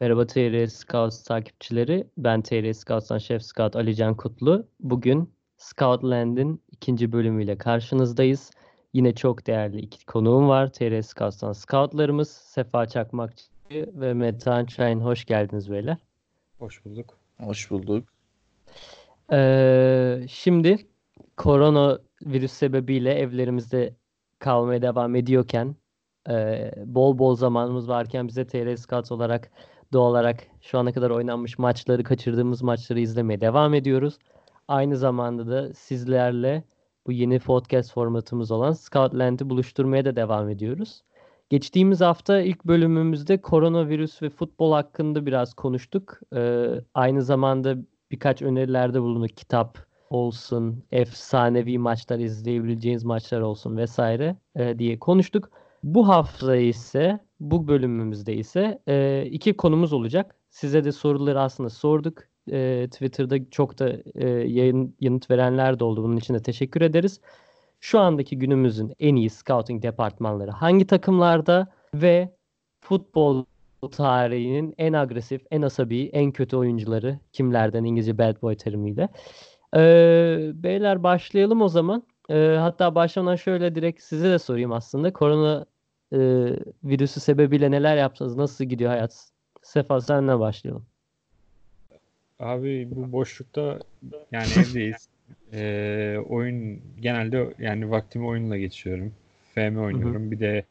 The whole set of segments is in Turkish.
Merhaba TR Scouts takipçileri. Ben TR Scouts'tan Şef Scout Alican Kutlu. Bugün Scoutland'in ikinci bölümüyle karşınızdayız. Yine çok değerli iki konuğum var. TR Scouts'tan Scoutlarımız Sefa Çakmakçı ve Metehan Şahin. Hoş geldiniz beyler. Hoş bulduk. Hoş bulduk. Ee, şimdi korona virüs sebebiyle evlerimizde kalmaya devam ediyorken e, bol bol zamanımız varken bize TR Scouts olarak doğal olarak şu ana kadar oynanmış maçları, kaçırdığımız maçları izlemeye devam ediyoruz. Aynı zamanda da sizlerle bu yeni podcast formatımız olan Scoutland'i buluşturmaya da devam ediyoruz. Geçtiğimiz hafta ilk bölümümüzde koronavirüs ve futbol hakkında biraz konuştuk. Ee, aynı zamanda birkaç önerilerde bulunduk. Kitap olsun, efsanevi maçlar izleyebileceğiniz maçlar olsun vesaire e, diye konuştuk. Bu hafta ise bu bölümümüzde ise e, iki konumuz olacak. Size de soruları aslında sorduk. E, Twitter'da çok da e, yayın yanıt verenler de oldu. Bunun için de teşekkür ederiz. Şu andaki günümüzün en iyi scouting departmanları hangi takımlarda ve futbol tarihinin en agresif, en asabi, en kötü oyuncuları kimlerden İngilizce bad boy terimiyle. Ee, beyler başlayalım o zaman. Ee, hatta başlamadan şöyle direkt size de sorayım aslında. Korona e, virüsü sebebiyle neler yaptınız? Nasıl gidiyor hayat? Sefa senle başlayalım. Abi bu boşlukta yani evdeyiz. Ee, oyun genelde yani vaktimi oyunla geçiyorum. FM oynuyorum. Hı hı. Bir de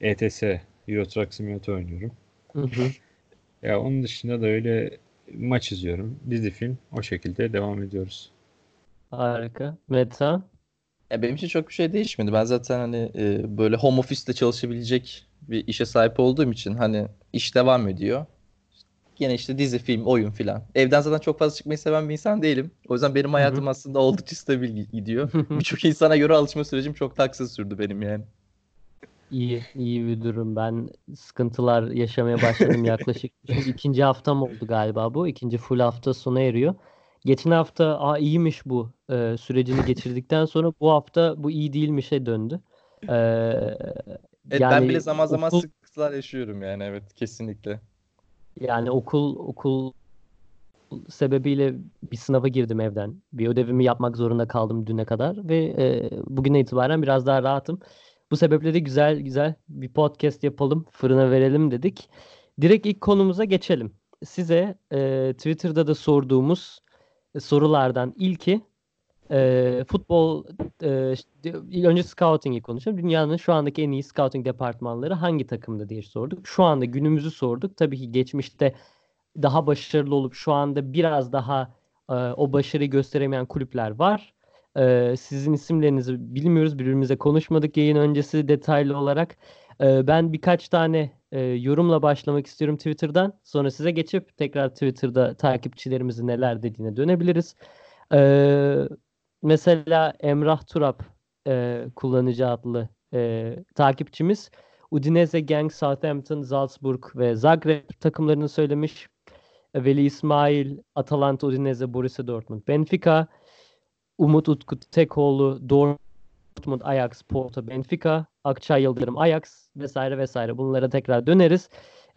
ETS Euro Truck Simulator oynuyorum. Hı hı. ya onun dışında da öyle maç izliyorum. Dizi film. O şekilde devam ediyoruz. Harika. Meta? Ya benim için çok bir şey değişmedi. Ben zaten hani e, böyle home office'te çalışabilecek bir işe sahip olduğum için hani iş devam ediyor. Yine işte dizi, film, oyun filan. Evden zaten çok fazla çıkmayı seven bir insan değilim. O yüzden benim hayatım Hı-hı. aslında oldukça stabil gidiyor. Birçok insana göre alışma sürecim çok taksız sürdü benim yani. İyi, iyi bir durum. Ben sıkıntılar yaşamaya başladım yaklaşık. İkinci haftam oldu galiba bu. İkinci full hafta sona eriyor. Geçen hafta Aa, iyiymiş bu e, sürecini geçirdikten sonra bu hafta bu iyi değilmişe döndü. E, evet, yani ben bile zaman zaman okul, sıkıntılar yaşıyorum yani evet kesinlikle. Yani okul okul sebebiyle bir sınava girdim evden. Bir ödevimi yapmak zorunda kaldım düne kadar ve e, bugüne itibaren biraz daha rahatım. Bu sebeple de güzel güzel bir podcast yapalım, fırına verelim dedik. Direkt ilk konumuza geçelim. Size e, Twitter'da da sorduğumuz sorulardan ilki e, futbol e, önce scouting'i konuşalım. Dünyanın şu andaki en iyi scouting departmanları hangi takımda diye sorduk. Şu anda günümüzü sorduk. Tabii ki geçmişte daha başarılı olup şu anda biraz daha e, o başarıyı gösteremeyen kulüpler var. E, sizin isimlerinizi bilmiyoruz. Birbirimize konuşmadık yayın öncesi detaylı olarak. E, ben birkaç tane e, yorumla başlamak istiyorum Twitter'dan. Sonra size geçip tekrar Twitter'da takipçilerimizin neler dediğine dönebiliriz. E, mesela Emrah Turap e, kullanıcı adlı e, takipçimiz Udinese, Genk, Southampton, Salzburg ve Zagreb takımlarını söylemiş. Veli İsmail, Atalanta, Udinese, Borussia Dortmund, Benfica, Umut Utku Tekoğlu, Dortmund, Ajax, Porto, Benfica, Akçay Yıldırım, Ajax vesaire vesaire. Bunlara tekrar döneriz.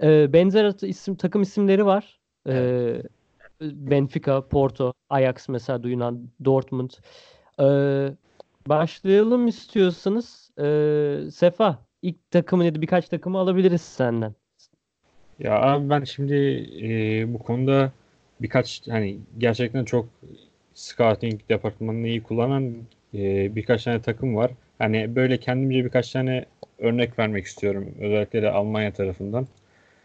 Ee, benzer isim takım isimleri var. Ee, Benfica, Porto, Ajax mesela Yunan, Dortmund. Ee, başlayalım istiyorsanız. Ee, Sefa, ilk takımı neydi? Birkaç takımı alabiliriz senden. Ya abi ben şimdi e, bu konuda birkaç hani gerçekten çok scouting departmanını iyi kullanan e, birkaç tane takım var. Hani böyle kendimce birkaç tane örnek vermek istiyorum. Özellikle de Almanya tarafından.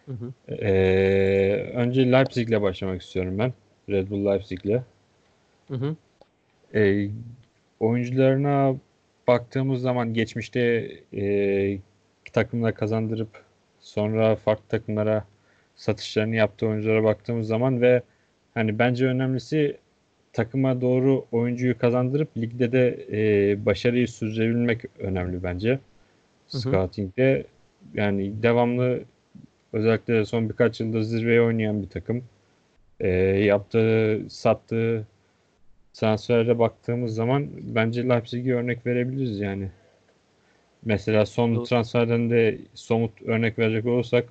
Hı hı. Ee, önce Leipzig'le başlamak istiyorum ben. Red Bull Leipzig'le. Hı hı. Ee, oyuncularına baktığımız zaman geçmişte e, takımla kazandırıp sonra farklı takımlara satışlarını yaptığı oyunculara baktığımız zaman ve hani bence önemlisi takıma doğru oyuncuyu kazandırıp ligde de e, başarıyı sürdürebilmek önemli bence. Scouting'de yani devamlı özellikle son birkaç yılda zirveye oynayan bir takım. E, yaptığı, sattığı transferde baktığımız zaman bence Leipzig'i örnek verebiliriz yani. Mesela son transferden de somut örnek verecek olursak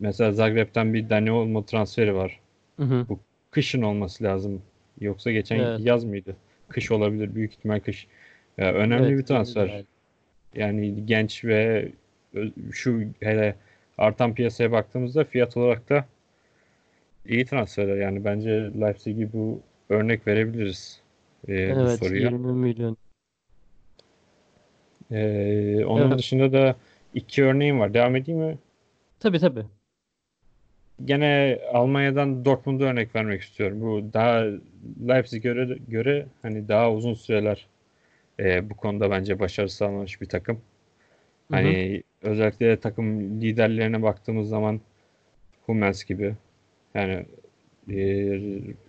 mesela Zagreb'ten bir Dani Olmo transferi var. Hı hı. Bu kışın olması lazım. Yoksa geçen Evet. yaz mıydı? Kış olabilir. Büyük ihtimal kış. Ya, önemli Evet, bir transfer. evet. Yani genç ve şu hele artan piyasaya baktığımızda fiyat olarak da iyi transferler. Yani bence Leipzig'i bu örnek verebiliriz e, bu Evet, soruya. 20 milyon. E, onun Evet. dışında da iki örneğim var. Devam edeyim mi? Tabii tabii. Gene Almanya'dan Dortmund'a örnek vermek istiyorum. Bu daha Leipzig'e göre, göre hani daha uzun süreler e, bu konuda bence başarı sağlamış bir takım. Hı hı. Hani özellikle takım liderlerine baktığımız zaman Hummels gibi yani e,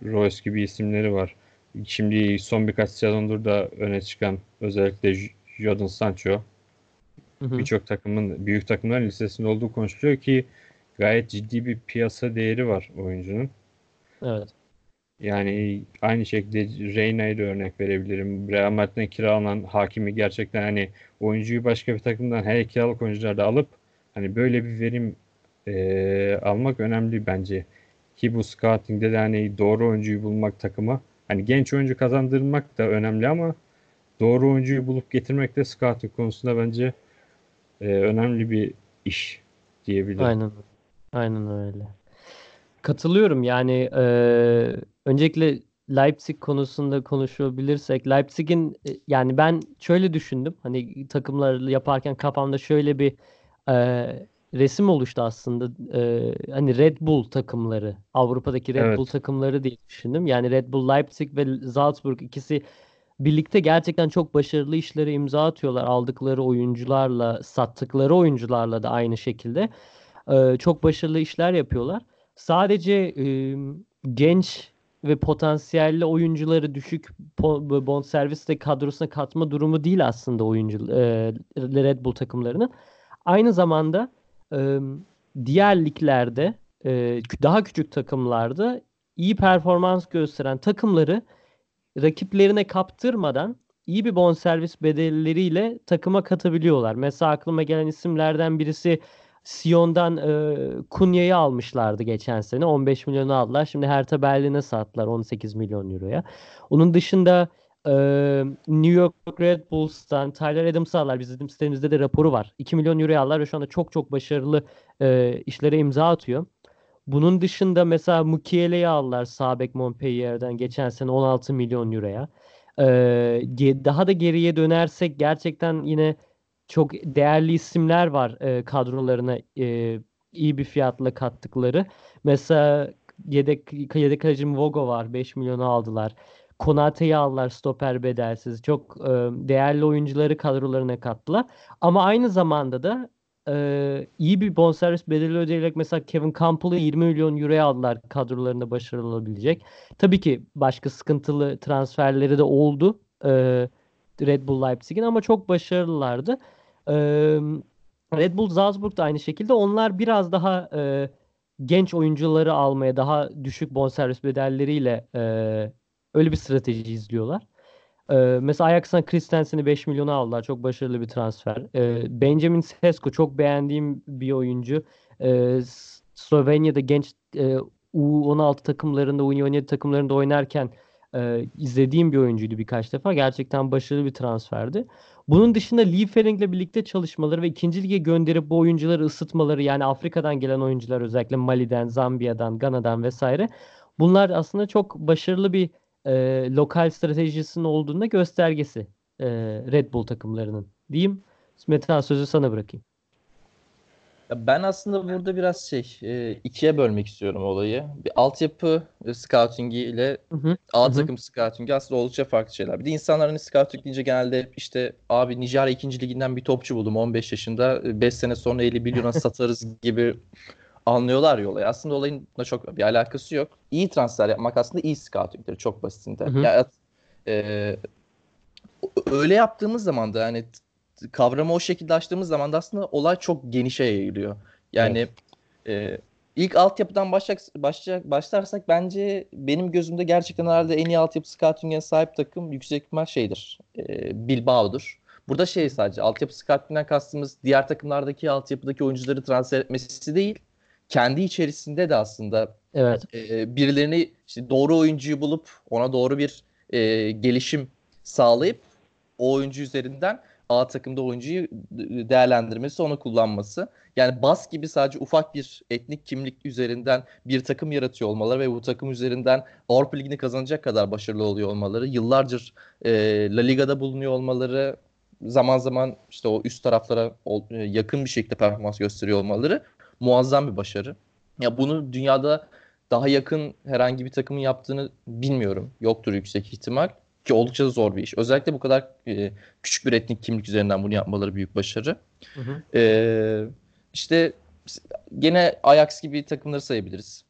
Royce gibi isimleri var. Şimdi son birkaç sezondur da öne çıkan özellikle Jadon Sancho birçok takımın büyük takımların listesinde olduğu konuşuluyor ki gayet ciddi bir piyasa değeri var oyuncunun. Evet. Yani aynı şekilde Reyna'yı da örnek verebilirim. Real Madrid'den kiralanan Hakimi gerçekten hani oyuncuyu başka bir takımdan her kiralık oyuncularda alıp hani böyle bir verim eee, almak önemli bence. Ki bu scouting'de de hani doğru oyuncuyu bulmak takıma hani genç oyuncu kazandırmak da önemli ama doğru oyuncuyu bulup getirmek de scouting konusunda bence eee, önemli bir iş diyebilirim. Aynen. Aynen öyle. Katılıyorum. Yani eee, öncelikle Leipzig konusunda konuşabilirsek Leipzig'in e, yani ben şöyle düşündüm. Hani takımları yaparken kafamda şöyle bir eee, resim oluştu aslında. Eee, hani Red Bull takımları, Avrupa'daki Red Evet. Bull takımları diye düşündüm. Yani Red Bull Leipzig ve Salzburg ikisi birlikte gerçekten çok başarılı işlere imza atıyorlar. Aldıkları oyuncularla, sattıkları oyuncularla da aynı şekilde. Ee, çok başarılı işler yapıyorlar. Sadece genç ve potansiyelli oyuncuları düşük bonservisle kadrosuna katma durumu değil aslında oyuncu Red Bull takımlarının. Aynı zamanda diğer liglerde daha küçük takımlarda iyi performans gösteren takımları rakiplerine kaptırmadan iyi bir bonservis bedelleriyle takıma katabiliyorlar. Mesela aklıma gelen isimlerden birisi Sion'dan e, Kunya'yı almışlardı geçen sene. 15 milyonu aldılar. Şimdi Hertha Berlin'e sattılar 18 milyon euroya. Onun dışında e, New York Red Bulls'tan Tyler Adams'ı aldılar. Bizim sitemizde de raporu var. 2 milyon euroya aldılar ve şu anda çok çok başarılı e, işlere imza atıyor. Bunun dışında mesela Mukiele'yi aldılar sağ bek Montpellier'den geçen sene 16 milyon euroya. Ee, daha da geriye dönersek gerçekten yine çok değerli isimler var e, kadrolarına e, iyi bir fiyatla kattıkları. Mesela yedek yedek kaleci Vogo var 5 milyonu aldılar. Konate'yi aldılar stoper bedelsiz. Çok e, değerli oyuncuları kadrolarına kattılar. Ama aynı zamanda da e, iyi bir bonservis bedeli ödeyerek mesela Kevin Campbell'ı 20 milyon euroya aldılar kadrolarında başarılı olabilecek. Tabii ki başka sıkıntılı transferleri de oldu e, Red Bull Leipzig'in ama çok başarılılardı. E, Red Bull Salzburg da aynı şekilde. Onlar biraz daha e, genç oyuncuları almaya daha düşük bonservis bedelleriyle e, öyle bir strateji izliyorlar. Ee, mesela Ajax'tan Christensen'i 5 milyona aldılar. Çok başarılı bir transfer. Ee, Benjamin Sesko çok beğendiğim bir oyuncu. Ee, S- Slovenya'da genç e, U16 takımlarında, U17 takımlarında oynarken e, izlediğim bir oyuncuydu birkaç defa. Gerçekten başarılı bir transferdi. Bunun dışında Liefering'le birlikte çalışmaları ve ikinci lige gönderip bu oyuncuları ısıtmaları yani Afrika'dan gelen oyuncular özellikle Mali'den, Zambiya'dan, Gana'dan vesaire. Bunlar aslında çok başarılı bir e, lokal stratejisinin olduğunda göstergesi e, Red Bull takımlarının diyeyim. Metehan sözü sana bırakayım. Ben aslında burada biraz şey e, ikiye bölmek istiyorum olayı. Bir altyapı e, scoutingi ile Hı hı. A takım scoutingi aslında oldukça farklı şeyler. Bir de insanlar hani scouting deyince genelde işte abi Nijerya 2. liginden bir topçu buldum 15 yaşında 5 sene sonra 50 milyona satarız gibi anlıyorlar ya olayı. Aslında olayın da çok bir alakası yok. İyi transfer yapmak aslında iyi scouting'tir çok basitinde. Hı hı. Ya, e, öyle yaptığımız zaman da yani t- kavramı o şekilde açtığımız zaman da aslında olay çok genişe yayılıyor. Yani e, ilk altyapıdan başlayacak, başlayacak, başlarsak bence benim gözümde gerçekten herhalde en iyi altyapı scouting'e sahip takım yüksek ihtimal şeydir. E, Bilbao'dur. Burada şey sadece altyapı scouting'den kastımız diğer takımlardaki altyapıdaki oyuncuları transfer etmesi değil. kendi içerisinde de aslında Evet. e, birilerini işte doğru oyuncuyu bulup ona doğru bir e, gelişim sağlayıp o oyuncu üzerinden A takımda oyuncuyu değerlendirmesi, onu kullanması. Yani bas gibi sadece ufak bir etnik kimlik üzerinden bir takım yaratıyor olmaları ve bu takım üzerinden Avrupa Ligi'ni kazanacak kadar başarılı oluyor olmaları, yıllardır e, La Liga'da bulunuyor olmaları, zaman zaman işte o üst taraflara e, yakın bir şekilde performans gösteriyor olmaları muazzam bir başarı. Ya bunu dünyada daha yakın herhangi bir takımın yaptığını bilmiyorum. Yoktur yüksek ihtimal. Ki oldukça zor bir iş. Özellikle bu kadar e, küçük bir etnik kimlik üzerinden bunu yapmaları büyük başarı. Hı hı. E, işte gene Ajax gibi takımları sayabiliriz.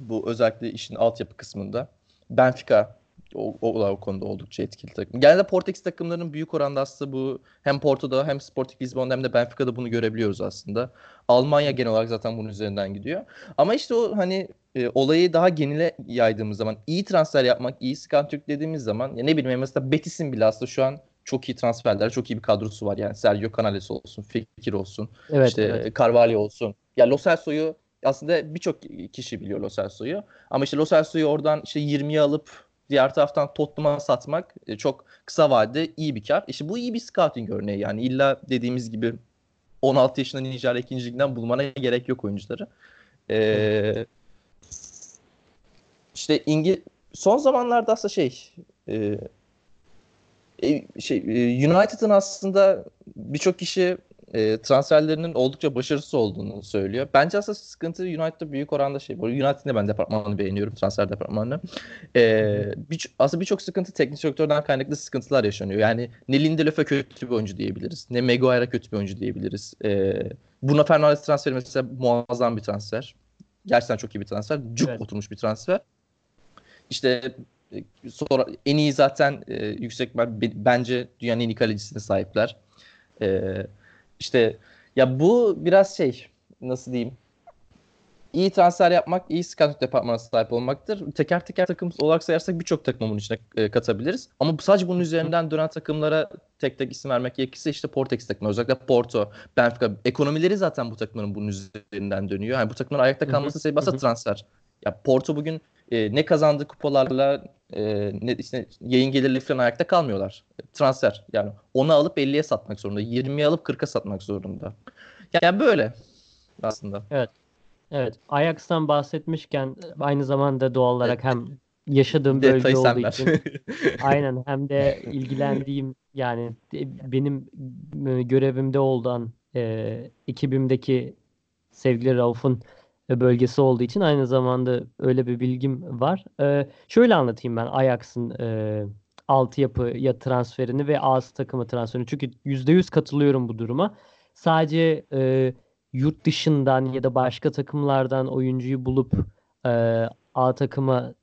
Bu özellikle işin altyapı kısmında. Benfica o, o, o konuda oldukça etkili takım. Genelde Portekiz takımlarının büyük oranda aslında bu hem Porto'da hem Sporting Lisbon'da hem de Benfica'da bunu görebiliyoruz aslında. Almanya genel olarak zaten bunun üzerinden gidiyor. Ama işte o hani e, olayı daha genile yaydığımız zaman iyi transfer yapmak, iyi scout dediğimiz zaman ya ne bileyim mesela Betis'in bile aslında şu an çok iyi transferler, çok iyi bir kadrosu var. Yani Sergio Canales olsun, Fekir olsun, evet, işte evet. Carvalho olsun. Ya Lo Celso'yu aslında birçok kişi biliyor Lo Celso'yu. Ama işte Lo Celso'yu oradan işte 20'ye alıp diğer taraftan Tottenham'a satmak e, çok kısa vadede iyi bir kar. İşte bu iyi bir scouting örneği yani illa dediğimiz gibi 16 yaşından Nijerya ikinci liginden bulmana gerek yok oyuncuları. Ee, işte İngil son zamanlarda aslında şey e, e şey e, United'ın aslında birçok kişi e, transferlerinin oldukça başarısız olduğunu söylüyor. Bence aslında sıkıntı United'da büyük oranda şey. Bu United'in de ben departmanını beğeniyorum. Transfer departmanını. E, bir, aslında birçok sıkıntı teknik direktörden kaynaklı sıkıntılar yaşanıyor. Yani ne Lindelöf'e kötü bir oyuncu diyebiliriz. Ne Maguire'a kötü bir oyuncu diyebiliriz. E, Bruno Fernandes transferi mesela muazzam bir transfer. Gerçekten çok iyi bir transfer. Cuk evet. oturmuş bir transfer. İşte e, sonra en iyi zaten e, yüksek bence dünyanın en iyi kalecisine sahipler. E, işte ya bu biraz şey nasıl diyeyim iyi transfer yapmak, iyi scout departmanına sahip olmaktır. Teker teker takım olarak sayarsak birçok takımı bunun içine e, katabiliriz. Ama sadece bunun üzerinden dönen takımlara tek tek isim vermek gerekirse işte Portekiz takımı. Özellikle Porto, Benfica. Ekonomileri zaten bu takımların bunun üzerinden dönüyor. Yani bu takımların ayakta kalması sebebi aslında transfer. Ya Porto bugün e, ne kazandığı kupalarla e, ne işte yayın gelirleri falan ayakta kalmıyorlar. Transfer yani onu alıp 50'ye satmak zorunda. 20'ye alıp 40'a satmak zorunda. Yani böyle aslında. Evet. Evet. Ajax'tan bahsetmişken aynı zamanda doğal olarak hem yaşadığım bölge olduğu için aynen hem de ilgilendiğim yani benim e, görevimde olan e, ekibimdeki sevgili Rauf'un bölgesi olduğu için aynı zamanda öyle bir bilgim var. Ee, şöyle anlatayım ben Ajax'ın e, altyapı ya transferini ve AS takımı transferini. Çünkü %100 katılıyorum bu duruma. Sadece e, yurt dışından ya da başka takımlardan oyuncuyu bulup e, A takıma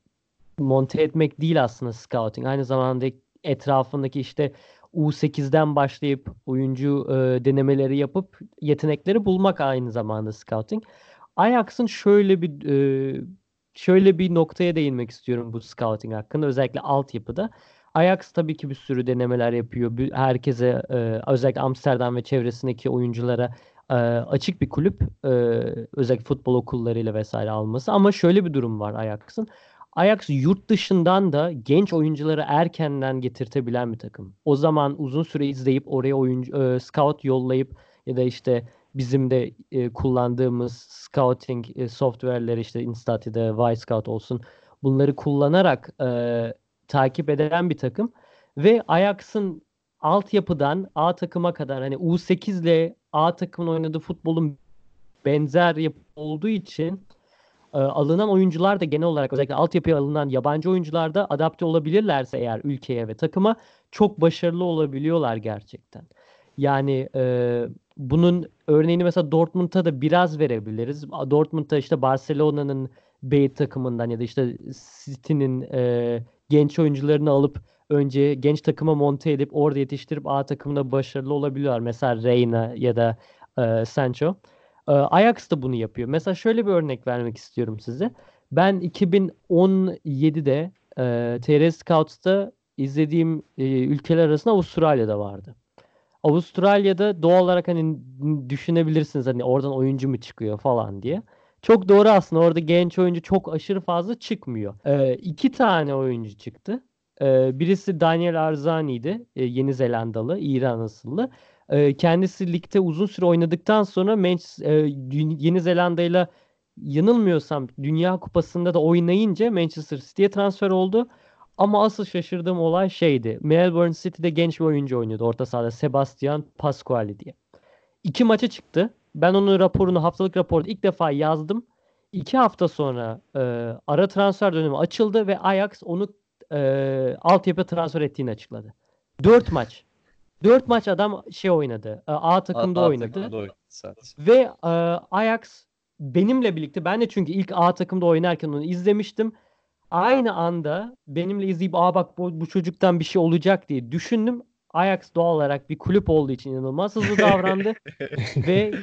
monte etmek değil aslında scouting. Aynı zamanda etrafındaki işte U8'den başlayıp oyuncu e, denemeleri yapıp yetenekleri bulmak aynı zamanda scouting. Ajax'ın şöyle bir e, şöyle bir noktaya değinmek istiyorum bu scouting hakkında özellikle altyapıda. Ajax tabii ki bir sürü denemeler yapıyor. Herkese e, özellikle Amsterdam ve çevresindeki oyunculara e, açık bir kulüp. E, özellikle futbol okullarıyla vesaire alması. Ama şöyle bir durum var Ajax'ın. Ajax yurt dışından da genç oyuncuları erkenden getirtebilen bir takım. O zaman uzun süre izleyip oraya oyuncu e, scout yollayıp ya da işte bizim de e, kullandığımız scouting e, software'leri işte Instat ya da Y-Scout olsun bunları kullanarak e, takip eden bir takım ve Ajax'ın altyapıdan A takıma kadar hani U8 ile A takımın oynadığı futbolun benzer yapı olduğu için e, alınan oyuncular da genel olarak özellikle altyapıya alınan yabancı oyuncular da adapte olabilirlerse eğer ülkeye ve takıma çok başarılı olabiliyorlar gerçekten. Yani e, bunun örneğini mesela Dortmund'a da biraz verebiliriz. Dortmund'da işte Barcelona'nın B takımından ya da işte City'nin e, genç oyuncularını alıp önce genç takıma monte edip orada yetiştirip A takımında başarılı olabiliyorlar. Mesela Reyna ya da e, Sancho. E, Ajax da bunu yapıyor. Mesela şöyle bir örnek vermek istiyorum size. Ben 2017'de e, TR Scouts'ta izlediğim e, ülkeler arasında Avustralya'da vardı. Avustralya'da doğal olarak hani düşünebilirsiniz hani oradan oyuncu mu çıkıyor falan diye. Çok doğru aslında. Orada genç oyuncu çok aşırı fazla çıkmıyor. Ee, iki tane oyuncu çıktı. Ee, birisi Daniel Arzani'ydi. Ee, Yeni Zelandalı, İran asıllı. Ee, kendisi ligde uzun süre oynadıktan sonra Manchester, e, Yeni Zelanda'yla yanılmıyorsam Dünya Kupası'nda da oynayınca Manchester City'ye transfer oldu. Ama asıl şaşırdığım olay şeydi. Melbourne City'de genç bir oyuncu oynuyordu orta sahada. Sebastian Pasquale diye. İki maça çıktı. Ben onun raporunu, haftalık raporunu ilk defa yazdım. İki hafta sonra e, ara transfer dönemi açıldı ve Ajax onu e, altyapı transfer ettiğini açıkladı. Dört maç. Dört maç adam şey oynadı. e, A takımda A- A oynadı. takımda oynadı. Ve e, Ajax benimle birlikte ben de çünkü ilk A takımda oynarken onu izlemiştim. Aynı anda benimle izleyip aa bak bu, bu çocuktan bir şey olacak diye düşündüm. Ajax doğal olarak bir kulüp olduğu için inanılmaz hızlı davrandı ve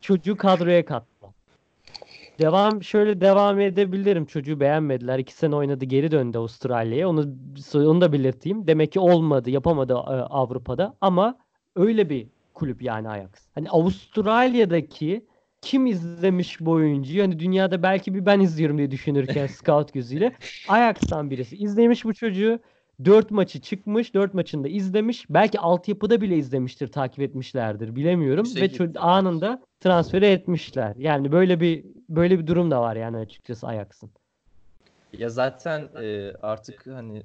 çocuğu kadroya kattı. Devam şöyle devam edebilirim. Çocuğu beğenmediler. İki sene oynadı geri döndü Avustralya'ya. Onu, onu da belirteyim. Demek ki olmadı yapamadı e, Avrupa'da ama öyle bir kulüp yani Ajax. Hani Avustralya'daki kim izlemiş bu oyuncuyu? Hani dünyada belki bir ben izliyorum diye düşünürken scout gözüyle. Ajax'tan birisi izlemiş bu çocuğu. Dört maçı çıkmış. Dört maçını da izlemiş. Belki altyapıda bile izlemiştir. Takip etmişlerdir. Bilemiyorum. Yüksek Ve ço- anında transferi etmişler. Yani böyle bir böyle bir durum da var yani açıkçası Ajax'ın. Ya zaten e, artık hani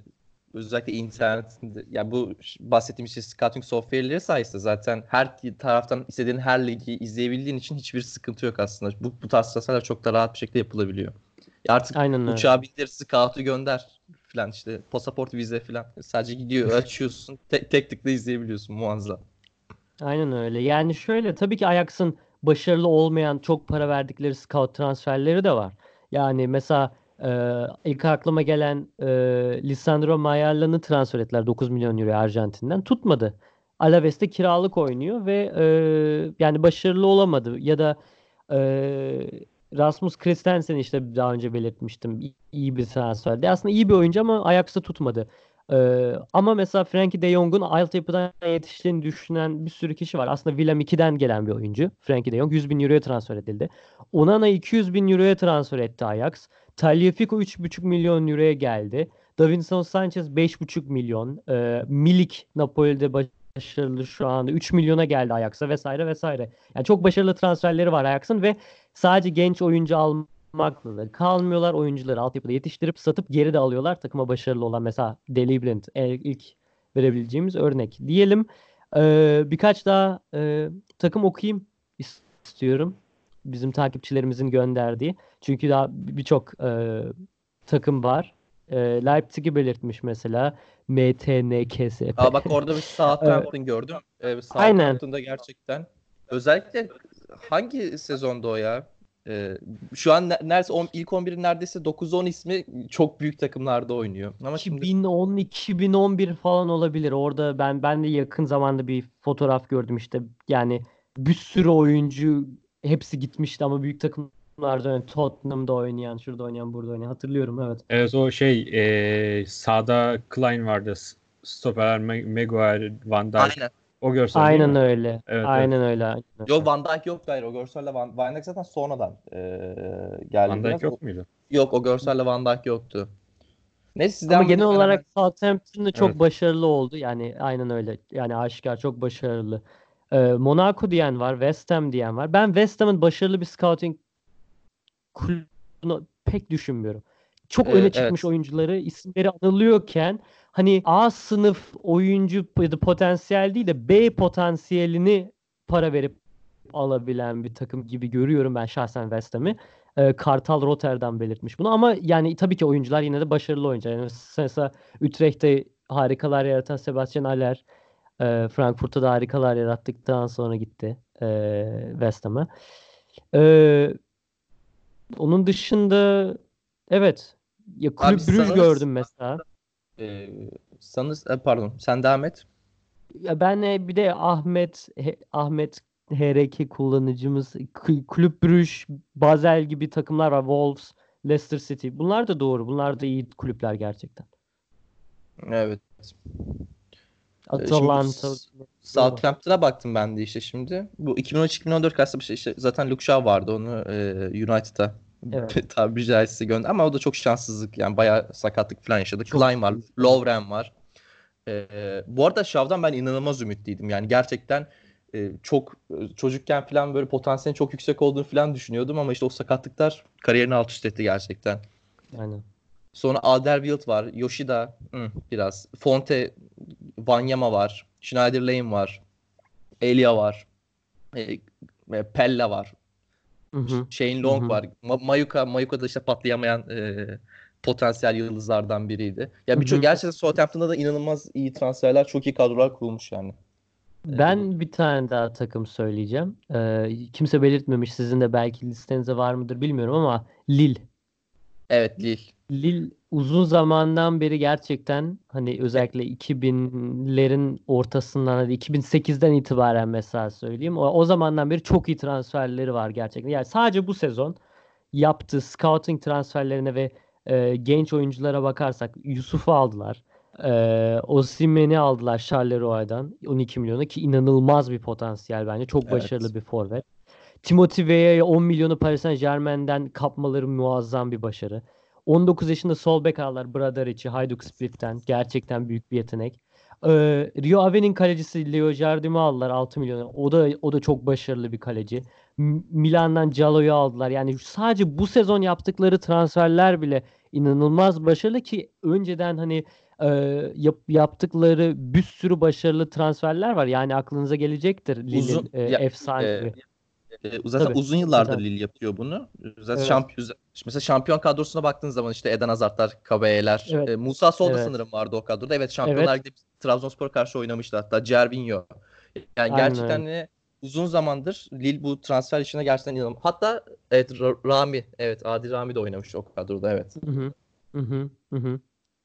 özellikle internetinde ya bu bahsettiğim şey scouting software'leri sayesinde zaten her taraftan istediğin her ligi izleyebildiğin için hiçbir sıkıntı yok aslında. Bu, bu tarz transferler çok da rahat bir şekilde yapılabiliyor. Ya artık Aynen uçağa bindir, scout'u gönder falan işte pasaport vize falan. Sadece gidiyor açıyorsun tek, tek tıkla izleyebiliyorsun muazzam. Aynen öyle. Yani şöyle tabii ki Ajax'ın başarılı olmayan çok para verdikleri scout transferleri de var. Yani mesela e, ilk aklıma gelen e, Lisandro Mayalla'nı transfer ettiler 9 milyon euro Arjantin'den. Tutmadı. Alaves'te kiralık oynuyor ve e, yani başarılı olamadı. Ya da e, Rasmus Christensen işte daha önce belirtmiştim. İyi bir transferdi. Aslında iyi bir oyuncu ama Ajax'ta tutmadı. Ee, ama mesela Frankie de Jong'un altyapıdan yetiştiğini düşünen bir sürü kişi var. Aslında Willem 2'den gelen bir oyuncu. Frankie de Jong 100 bin euroya transfer edildi. Onana 200 bin euroya transfer etti Ajax. Tagliafico 3,5 milyon euroya geldi. Davinson Sanchez 5,5 milyon. Ee, Milik Napoli'de başarılı şu anda 3 milyona geldi Ajax'a vesaire vesaire. Yani çok başarılı transferleri var Ajax'ın ve sadece genç oyuncu almakla da kalmıyorlar. Oyuncuları altyapıda yetiştirip satıp geri de alıyorlar. Takıma başarılı olan mesela Daley Blind e, ilk verebileceğimiz örnek. Diyelim e, birkaç daha e, takım okuyayım is- istiyorum. Bizim takipçilerimizin gönderdiği. Çünkü daha birçok e, takım var. E, Leipzig'i belirtmiş mesela. MTNKSP. Aa bak orada bir Southampton gördüm. Ee, Aynen. Southampton'da gerçekten özellikle hangi sezonda o ya? Ee, şu an ne- neredeyse on- ilk 11'in neredeyse 9-10 ismi çok büyük takımlarda oynuyor. Ama şimdi 2010 2011 falan olabilir. Orada ben ben de yakın zamanda bir fotoğraf gördüm işte. Yani bir sürü oyuncu hepsi gitmişti ama büyük takımlarda yani Tottenham'da oynayan, şurada oynayan, burada oynayan hatırlıyorum evet. Evet o şey e, sağda Klein vardı. Stoper Ma- Maguire, Van Dijk. aynen. O görsel Aynen mi? öyle. evet. Aynen öyle. aynen. Yok Van Dijk yok hayır o görselle Van, Van Dijk zaten sonradan ee, geldi. Van biraz. Dijk yok O- muydu? yok o görselle Van Dijk yoktu. Neyse siz Ama genel edin, ben olarak Southampton'da çok Evet. başarılı oldu. Yani aynen öyle. Yani aşikar çok başarılı. Ee, Monaco diyen var, West Ham diyen var. Ben West Ham'ın başarılı bir scouting kulübünü pek düşünmüyorum. Çok Ee, öne evet. çıkmış oyuncuları isimleri anılıyorken hani A sınıf oyuncu ya da potansiyel değil de B potansiyelini para verip alabilen bir takım gibi görüyorum ben şahsen West Ham'i. Ee, Kartal Rotterdam belirtmiş bunu ama yani tabii ki oyuncular yine de başarılı oyuncular. Yani mesela Utrecht'te harikalar yaratan Sebastian Aller e, Frankfurt'ta da harikalar yarattıktan sonra gitti e, West Ham'a. E, onun dışında evet ya Kulüp sanırız- gördüm mesela. Ee, sanırız, e, pardon sen devam et. Ya ben e, bir de Ahmet He- Ahmet HRK kullanıcımız Kulüp Brugge, Basel gibi takımlar var. Wolves, Leicester City. Bunlar da doğru. Bunlar da iyi kulüpler gerçekten. Evet. Atalanta. Southampton'a baktım ben de işte şimdi. Bu 2013-2014 karşısında bir şey işte zaten Luke Shaw vardı onu e, United'a Evet. tabiri caizse gönder ama o da çok şanssızlık yani bayağı sakatlık falan yaşadı. Çok Klein var. Lovren var. E, bu arada Shaw'dan ben inanılmaz ümitliydim. Yani gerçekten e, çok e, çocukken falan böyle potansiyelin çok yüksek olduğunu falan düşünüyordum ama işte o sakatlıklar kariyerini alt üst etti gerçekten. Aynen. Sonra Alderweireld var. Yoshida hı, biraz. Fonte, Wanyama var. Schneider Lane var. Elia var. E, e, Pella var. Hı hı. Shane Long Hı hı. var. Ma- Mayuka, Mayuka da işte patlayamayan e, potansiyel yıldızlardan biriydi. Ya birçok gerçekten Southampton'da da inanılmaz iyi transferler, çok iyi kadrolar kurulmuş yani. Ben bir tane daha takım söyleyeceğim. Ee, kimse belirtmemiş. Sizin de belki listenizde var mıdır bilmiyorum ama Lille. Evet Lille. Lille uzun zamandan beri gerçekten hani özellikle 2000'lerin ortasından hadi 2008'den itibaren mesela söyleyeyim. O, o zamandan beri çok iyi transferleri var gerçekten. Yani sadece bu sezon yaptığı scouting transferlerine ve e, genç oyunculara bakarsak Yusuf'u aldılar. E, Osimhen'i aldılar Charleroi 12 milyona ki inanılmaz bir potansiyel bence. Çok Evet. başarılı bir forvet. Timothy Weah'ya 10 milyonu Paris Saint-Germain'den kapmaları muazzam bir başarı. 19 yaşında sol bek aldılar Bradaric'i Hajduk Split'ten. Gerçekten büyük bir yetenek. Ee, Rio Ave'nin kalecisi Leo Jardine'ı aldılar 6 milyona. O da o da çok başarılı bir kaleci. M- Milan'dan Giallo'yu aldılar. Yani sadece bu sezon yaptıkları transferler bile inanılmaz başarılı ki önceden hani e, yap- yaptıkları bir sürü başarılı transferler var. Yani aklınıza gelecektir Lille'in e, ya, efsanevi. Ee, zaten Tabii. uzun yıllardır Zaten. Lille yapıyor bunu. Zaten Evet. şampiyon, mesela şampiyon kadrosuna baktığın zaman işte Eden Hazard'lar, Kabaye'ler, Evet. e, Musa Sol da Evet. sanırım vardı o kadroda. Evet Şampiyonlar Evet. Trabzonspor karşı oynamıştı hatta. Cervinho. Yani Aynen gerçekten hani uzun zamandır Lille bu transfer işine gerçekten inanılmaz. Hatta evet Ra- Rami, evet Adi Rami de oynamış o kadroda evet. Hı hı. Hı hı. Hı hı.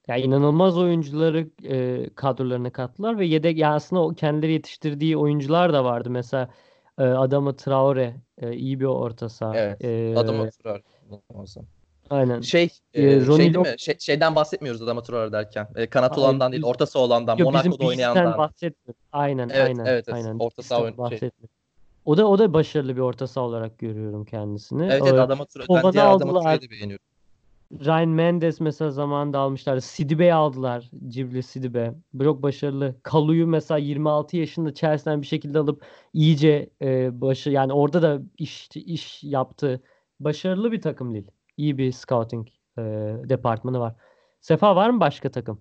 Ya inanılmaz oyuncuları e, kadrolarına kattılar ve yedek ya aslında o kendileri yetiştirdiği oyuncular da vardı. Mesela e, Adama Traore e, iyi bir orta saha. Evet. E, Adama Traore. olsun. aynen. Şey, Ee, e, şey Ronnie değil Lok- mi? Şey- şeyden bahsetmiyoruz Adama Traore derken. E, kanat Hayır, olandan değil, biz- ortası olandan, Yok, Monaco'da oynayandan. bahsetmiyorum. Aynen, Evet, aynen, evet, aynen. Orta saha oyun- şey. O da o da başarılı bir orta saha olarak görüyorum kendisini. Evet, evet Ee, Adama Traore. Ben diğer aldılar. Traore'yi beğeniyorum. Ryan Mendes mesela zamanında almışlar. Sidibe'yi aldılar. Cibli Sidibe. Çok başarılı. Kalu'yu mesela 26 yaşında Chelsea'den bir şekilde alıp iyice e, başı yani orada da iş iş yaptı. Başarılı bir takım Lille. İyi bir scouting e, departmanı var. Sefa var mı başka takım?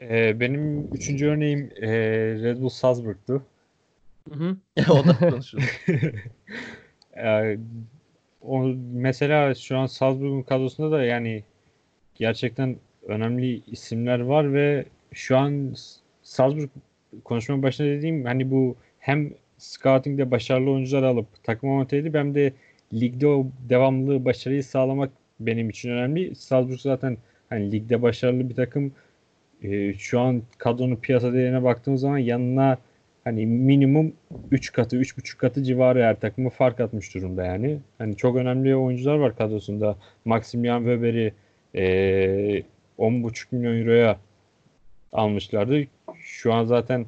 Ee, benim üçüncü örneğim e, Red Bull Salzburg'tu. Hı hı. o da konuşuruz. O mesela şu an Salzburg'un kadrosunda da yani gerçekten önemli isimler var ve şu an Salzburg konuşmanın başında dediğim hani bu hem scouting'de başarılı oyuncular alıp takıma monte edip hem de ligde o devamlılığı başarıyı sağlamak benim için önemli. Salzburg zaten hani ligde başarılı bir takım. Ee, şu an kadronun piyasa değerine baktığımız zaman yanına hani minimum 3 katı, 3,5 katı civarı her takımı fark atmış durumda yani. Hani çok önemli oyuncular var kadrosunda. Maximian Weber'i eee 10,5 milyon euroya almışlardı. Şu an zaten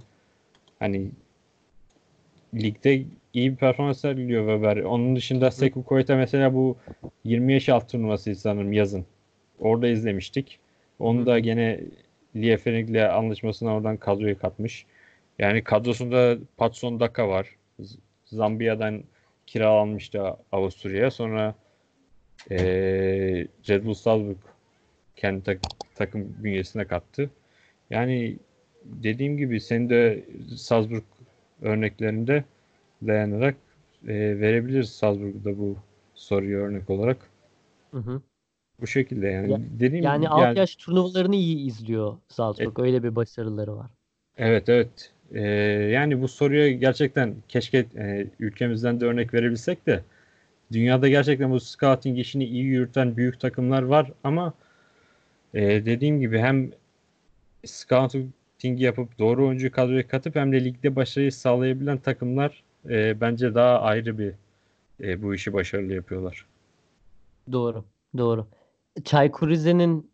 hani ligde iyi bir performans sergiliyor Weber. Onun dışında Sekou Koita mesela bu 20 yaş alt turnuvası sanırım yazın. Orada izlemiştik. Onu da gene Lieferin'le anlaşmasına oradan kadroya katmış. Yani kadrosunda Patson Daka var. Zambiya'dan kiralanmıştı Avusturya'ya. Sonra eee Red Bull Salzburg kendi tak- takım bünyesine kattı. Yani dediğim gibi senin de Salzburg örneklerinde dayanarak eee, verebiliriz Salzburg'da bu soruyu örnek olarak. Hı hı. Bu şekilde yani. Ya- Dediğim Yani alt yaş turnuvalarını iyi izliyor Salzburg. Öyle bir başarıları var. Evet evet. Ee, yani bu soruya gerçekten keşke e, ülkemizden de örnek verebilsek de dünyada gerçekten bu scouting işini iyi yürüten büyük takımlar var ama e, dediğim gibi hem scouting yapıp doğru oyuncu kadroya katıp hem de ligde başarıyı sağlayabilen takımlar e, bence daha ayrı bir e, bu işi başarılı yapıyorlar. Doğru. Doğru. Çaykur Rize'nin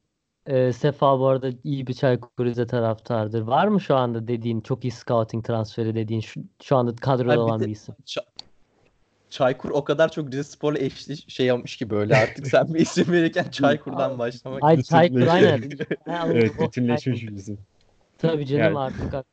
Ee, Sefa bu arada iyi bir Çaykur Rize taraftardır. Var mı şu anda dediğin çok iyi scouting transferi dediğin şu, şu anda kadroda Abi bir olan de- bir isim? Ça- Çaykur o kadar çok Rize Spor'la eşli şey yapmış ki böyle artık sen bir isim verirken Çaykur'dan başlamak. Ay Çaykur aynen. Evet bütünleşmiş bir isim. Tabii canım Yani- artık.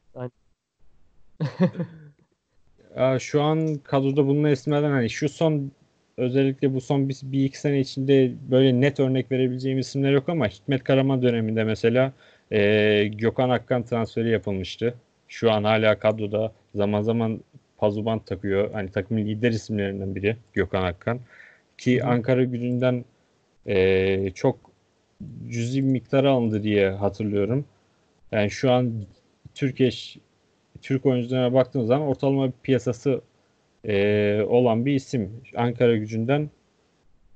Şu an kadroda bulunan isimlerden hani şu son özellikle bu son bir, bir iki sene içinde böyle net örnek verebileceğim isimler yok ama Hikmet Karaman döneminde mesela e, Gökhan Akkan transferi yapılmıştı. Şu an hala kadroda zaman zaman pazuban takıyor. Hani takımın lider isimlerinden biri Gökhan Akkan. Ki. Ankara gücünden e, çok cüzi bir miktar alındı diye hatırlıyorum. Yani şu an Türkiye Türk oyuncularına baktığınız zaman ortalama bir piyasası e, olan bir isim. Ankara gücünden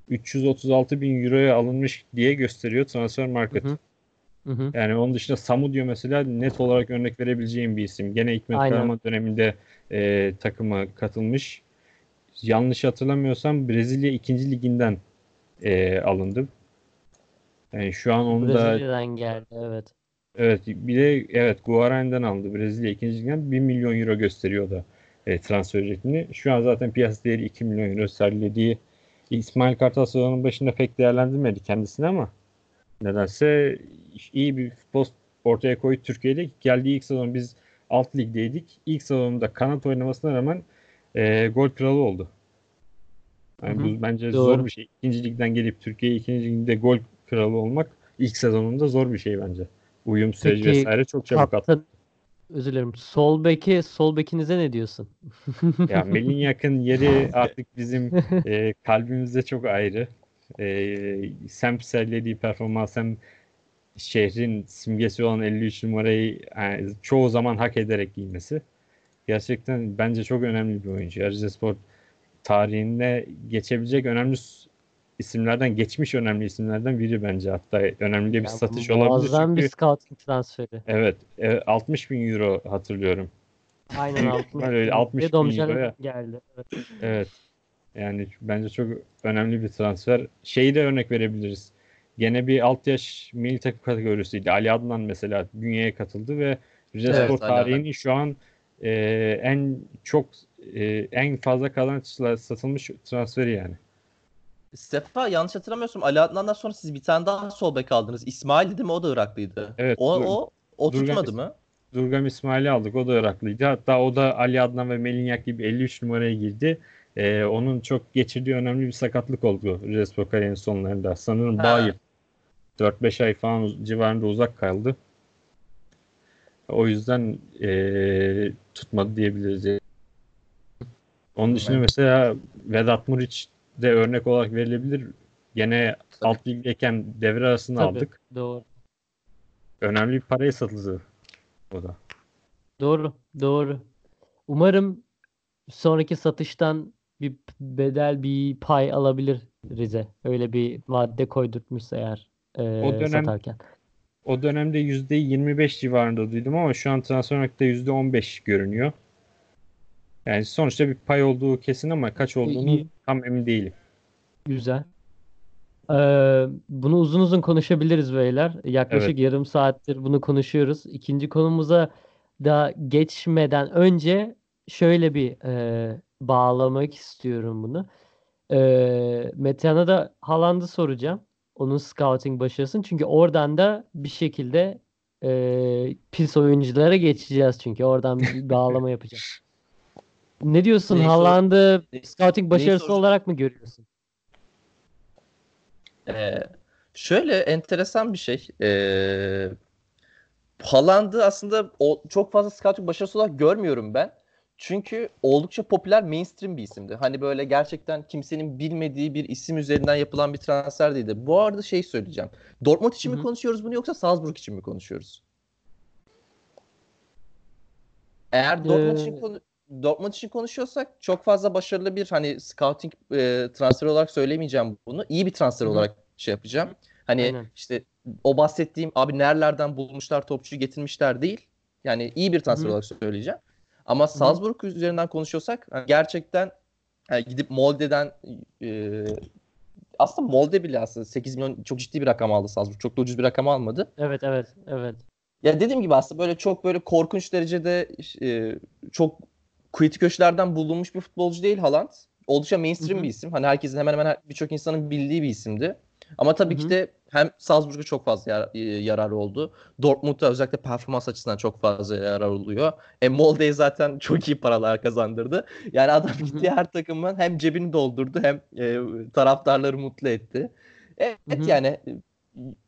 336 bin euroya alınmış diye gösteriyor Transfer Market. Hı hı. Hı hı. Yani onun dışında Samu diyor mesela net olarak örnek verebileceğim bir isim. Gene Hikmet Aynen. Karaman döneminde e, takıma katılmış. Yanlış hatırlamıyorsam Brezilya 2. liginden e, alındı. Yani şu an onu da Brezilya'dan geldi evet. Evet bir de evet Guarani'den aldı Brezilya ikinci ligden 1 milyon euro gösteriyor da e, transfer ücretini. Şu an zaten piyasa değeri 2 milyon euro sergilediği İsmail Kartal sezonun başında pek değerlendirmedi kendisini ama nedense iyi bir futbol ortaya koydu Türkiye'de. Geldiği ilk sezon biz alt ligdeydik. İlk sezonunda kanat oynamasına rağmen e, gol kralı oldu. Yani bu bence Doğru. zor bir şey. İkinci ligden gelip Türkiye ikinci ligde gol kralı olmak ilk sezonunda zor bir şey bence. Uyum süreci Peki, vesaire çok çabuk attı. Özür dilerim. Sol beki, sol bekinize ne diyorsun? Ya Melinyak'ın yeri artık bizim e, kalbimizde çok ayrı. E, hem sergilediği performans hem şehrin simgesi olan 53 numarayı yani çoğu zaman hak ederek giymesi. Gerçekten bence çok önemli bir oyuncu. Rizespor tarihinde geçebilecek önemli isimlerden, geçmiş önemli isimlerden biri bence. Hatta önemli bir Yani satış olabilir. Muazzam bir scouting transferi. evet, evet 60 bin euro hatırlıyorum. Aynen Büyük 60 ihtimal öyle, bin. 60 Ve bin euroya. geldi. Evet. Evet. Yani bence çok önemli bir transfer. Şeyi de örnek verebiliriz. Gene bir alt yaş milli takım kategorisiydi. Ali Adnan mesela bünyeye katıldı ve Rizespor Evet, Adnan. tarihinin şu an e, en çok e, en fazla kazançla satılmış transferi yani. Sefa yanlış hatırlamıyorsam Ali Adnan'dan sonra siz bir tane daha sol bek aldınız. İsmail dedi mi o da Iraklıydı. Evet, O Dur- o o Durgan tutmadı mı? Durgam İsmail'i aldık. O da Iraklıydı. Hatta o da Ali Adnan ve Melinyak gibi 53 numaraya girdi. E, onun çok geçirdiği önemli bir sakatlık oldu Rizespor kariyerinin sonlarında. Sanırım Ha. Bayır 4-5 ay falan civarında uzak kaldı. O yüzden eee, tutmadı diyebiliriz. Onun dışında Evet. mesela Vedat Muriç de örnek olarak verilebilir. Gene Tabii. alt ligdeyken devre arasını Tabii. aldık. Doğru. Önemli bir paraya satıldı o da. Doğru. Doğru. Umarım sonraki satıştan bir bedel bir pay alabilir Rize. Öyle bir vadde koydurtmuşsa eğer e, O dönem- satarken. O dönemde %25 civarında duydum ama şu an Transfermarkt'ta %15 görünüyor. Yani sonuçta bir pay olduğu kesin ama kaç olduğunu iyi. tam emin değilim. Güzel. Ee, bunu uzun uzun konuşabiliriz beyler. Yaklaşık Evet. yarım saattir bunu konuşuyoruz. İkinci konumuza da geçmeden önce şöyle bir e, bağlamak istiyorum bunu. Ee, Metehan'a da Haaland'ı soracağım. Onun scouting başarısını. Çünkü oradan da bir şekilde e, pis oyunculara geçeceğiz çünkü. Oradan bir bağlama yapacağız. Ne diyorsun? Neyi sor- Haaland'ı scouting başarısı soracağım? olarak mı görüyorsun? Ee, şöyle enteresan bir şey. Ee, Haaland'ı aslında o, çok fazla scouting başarısı olarak görmüyorum ben. Çünkü oldukça popüler mainstream bir isimdi. Hani böyle gerçekten kimsenin bilmediği bir isim üzerinden yapılan bir transfer değildi. Bu arada şey söyleyeceğim. Dortmund için Hı mi konuşuyoruz bunu yoksa Salzburg için mi konuşuyoruz? Eğer Dortmund için Ee, konu- Dortmund için konuşuyorsak çok fazla başarılı bir hani scouting e, transfer olarak söylemeyeceğim bunu. İyi bir transfer Hı hı. olarak şey yapacağım. Hani Aynen. işte o bahsettiğim abi nerelerden bulmuşlar topçuyu getirmişler değil. Yani iyi bir transfer Hı hı. olarak söyleyeceğim. Ama Salzburg üzerinden konuşuyorsak hani gerçekten yani gidip Molde'den e, aslında Molde bile aslında 8 milyon çok ciddi bir rakam aldı Salzburg. Çok da ucuz bir rakam almadı. Evet evet evet. Ya dediğim gibi aslında böyle çok böyle korkunç derecede e, çok kritik köşelerden bulunmuş bir futbolcu değil Haaland. Oldukça mainstream Hı hı. bir isim. Hani herkesin hemen hemen birçok insanın bildiği bir isimdi. Ama tabii Hı ki de hem Salzburg'a çok fazla yar, e, yararı oldu. Dortmund'a özellikle performans açısından çok fazla yarar oluyor. E Molde'ye zaten çok iyi paralar kazandırdı. Yani adam gittiği her takımın hem cebini doldurdu hem e, taraftarları mutlu etti. Evet Hı hı. yani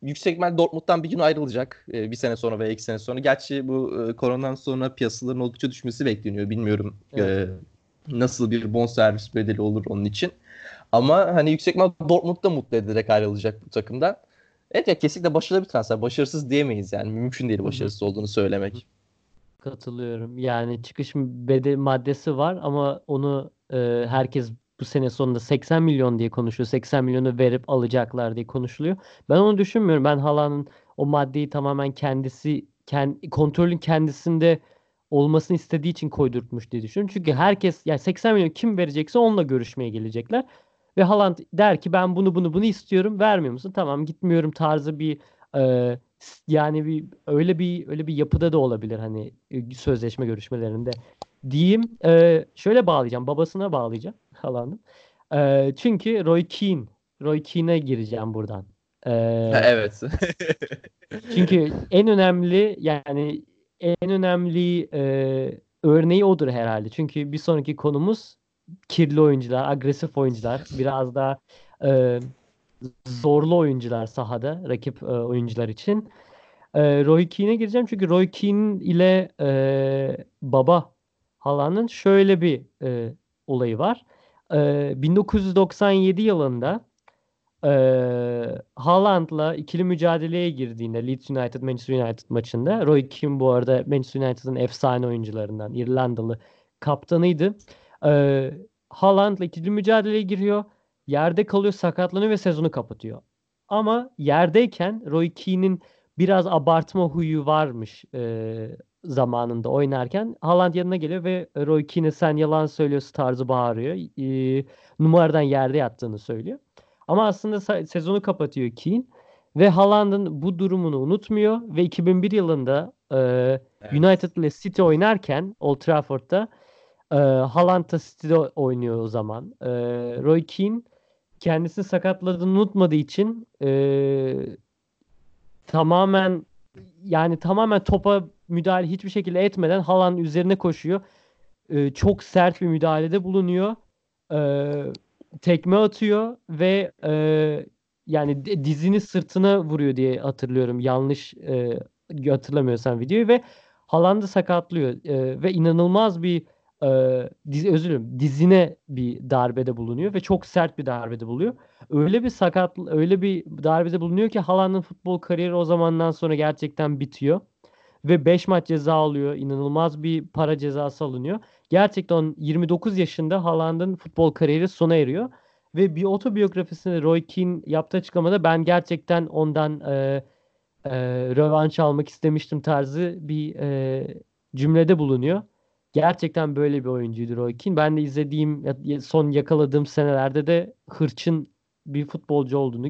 yüksek ihtimal Dortmund'dan bir gün ayrılacak e, bir sene sonra veya iki sene sonra. Gerçi bu e, koronadan sonra piyasaların oldukça düşmesi bekleniyor. Bilmiyorum Evet. e, nasıl bir bonservis bedeli olur onun için. Ama hani yüksek ihtimal Dortmund'da mutlu ederek ayrılacak bu takımdan. Evet ya kesinlikle başarılı bir transfer. Başarısız diyemeyiz yani. Mümkün değil başarısız olduğunu söylemek. Katılıyorum. Yani çıkış bedel maddesi var ama onu e, herkes bu sene sonunda 80 milyon diye konuşuyor. 80 milyonu verip alacaklar diye konuşuluyor. Ben onu düşünmüyorum. Ben Haaland'ın o maddeyi tamamen kendisi kend, kontrolün kendisinde olmasını istediği için koydurtmuş diye düşünüyorum. Çünkü herkes yani 80 milyon kim verecekse onunla görüşmeye gelecekler. Ve Haaland der ki ben bunu bunu bunu istiyorum. Vermiyor musun? Tamam gitmiyorum tarzı bir e, yani bir öyle bir öyle bir yapıda da olabilir hani e, sözleşme görüşmelerinde diyeyim. E, şöyle bağlayacağım. Babasına bağlayacağım Haaland'ın. E, çünkü Roy Keane Roy Keane'e gireceğim buradan. E, Ha, evet. çünkü en önemli yani en önemli e, örneği odur herhalde. Çünkü bir sonraki konumuz kirli oyuncular, agresif oyuncular, biraz daha e, zorlu oyuncular sahada rakip e, oyuncular için. E, Roy Keane'e gireceğim çünkü Roy Keane ile e, baba Haaland'ın şöyle bir e, olayı var. E, 1997 yılında e, Haaland'la ikili mücadeleye girdiğinde Leeds United Manchester United maçında Roy Keane bu arada Manchester United'ın efsane oyuncularından İrlandalı kaptanıydı. E, Haaland'la ikili mücadeleye giriyor. Yerde kalıyor, sakatlanıyor ve sezonu kapatıyor. Ama yerdeyken Roy Keane'in biraz abartma huyu varmış e, zamanında oynarken. Haaland yanına geliyor ve Roy Keane'e sen yalan söylüyorsun tarzı bağırıyor. E, numaradan yerde yattığını söylüyor. Ama aslında sezonu kapatıyor Keane ve Haaland'ın bu durumunu unutmuyor ve 2001 yılında e, United ile City oynarken Old Trafford'da e, Haaland da City'de oynuyor o zaman. E, Roy Keane kendisini sakatladığını unutmadığı için e, tamamen yani tamamen topa müdahale hiçbir şekilde etmeden Haaland'ın üzerine koşuyor. E, çok sert bir müdahalede bulunuyor. E, tekme atıyor ve e, yani di- dizini sırtına vuruyor diye hatırlıyorum. Yanlış e, hatırlamıyorsam videoyu ve Haaland'ı sakatlıyor E, ve inanılmaz bir e, diz, özür dilerim dizine bir darbede bulunuyor ve çok sert bir darbede buluyor. Öyle bir sakat öyle bir darbede bulunuyor ki Haaland'ın futbol kariyeri o zamandan sonra gerçekten bitiyor. Ve 5 maç ceza alıyor. İnanılmaz bir para cezası alınıyor. Gerçekten 29 yaşında Haaland'ın futbol kariyeri sona eriyor. Ve bir otobiyografisinde Roy Keane yaptığı açıklamada ben gerçekten ondan e, e, rövanş almak istemiştim tarzı bir e, cümlede bulunuyor. Gerçekten böyle bir oyuncuydu Roy Keane. Ben de izlediğim son yakaladığım senelerde de hırçın bir futbolcu olduğunu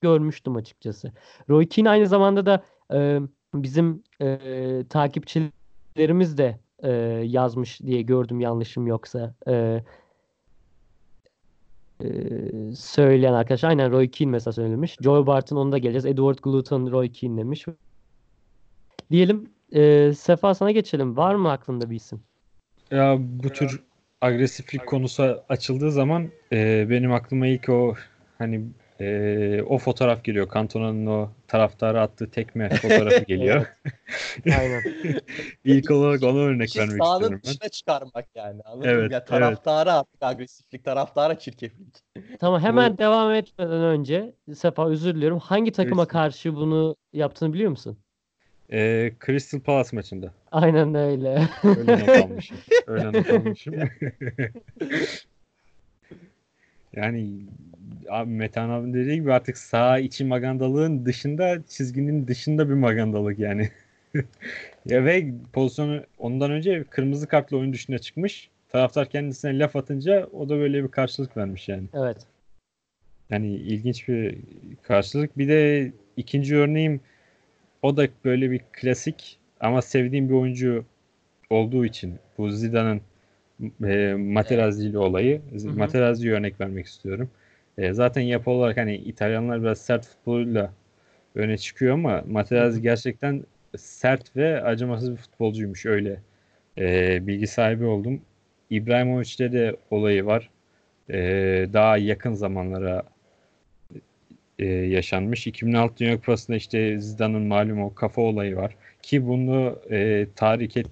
görmüştüm açıkçası. Roy Keane aynı zamanda da e, bizim e, takipçilerimiz de e, yazmış diye gördüm yanlışım yoksa. E, e, söyleyen arkadaş aynen Roy Keane mesela söylemiş. Joe Barton onu da geleceğiz. Edward Glutton Roy Keane demiş. Diyelim e, Sefa sana geçelim. Var mı aklında bir isim? Ya bu tür agresiflik konusu açıldığı zaman e, benim aklıma ilk o hani e, o fotoğraf geliyor. Cantona'nın o taraftara attığı tekme fotoğrafı geliyor. Aynen. İlk olarak ona örnek vermek istiyorum ben. dışına çıkarmak yani. Anladın Evet, mı? Ya evet. taraftara artık agresiflik, taraftara çirkeflik. Tamam hemen devam etmeden önce Sefa özür diliyorum. Hangi takıma Estağfurullah. karşı bunu yaptığını biliyor musun? E, Crystal Palace maçında. Aynen öyle. Öyle not almışım. Öyle not almışım. yani abi Metehan abi dediği gibi artık sağ içi magandalığın dışında çizginin dışında bir magandalık yani. ya ve pozisyonu ondan önce kırmızı kartla oyun dışına çıkmış. Taraftar kendisine laf atınca o da böyle bir karşılık vermiş yani. Evet. Yani ilginç bir karşılık. Bir de ikinci örneğim o da böyle bir klasik ama sevdiğim bir oyuncu olduğu için bu Zidane'ın e, Materazzi ile olayı. hı. Materazzi'ye örnek vermek istiyorum. E, zaten yapı olarak hani İtalyanlar biraz sert futboluyla öne çıkıyor ama Materazzi gerçekten sert ve acımasız bir futbolcuymuş öyle. E, bilgi sahibi oldum. İbrahimovic'te de olayı var. E, daha yakın zamanlara e, yaşanmış. 2006 Dünya Kupası'nda işte Zidane'ın malum o kafa olayı var. Ki bunu e, tahrik et,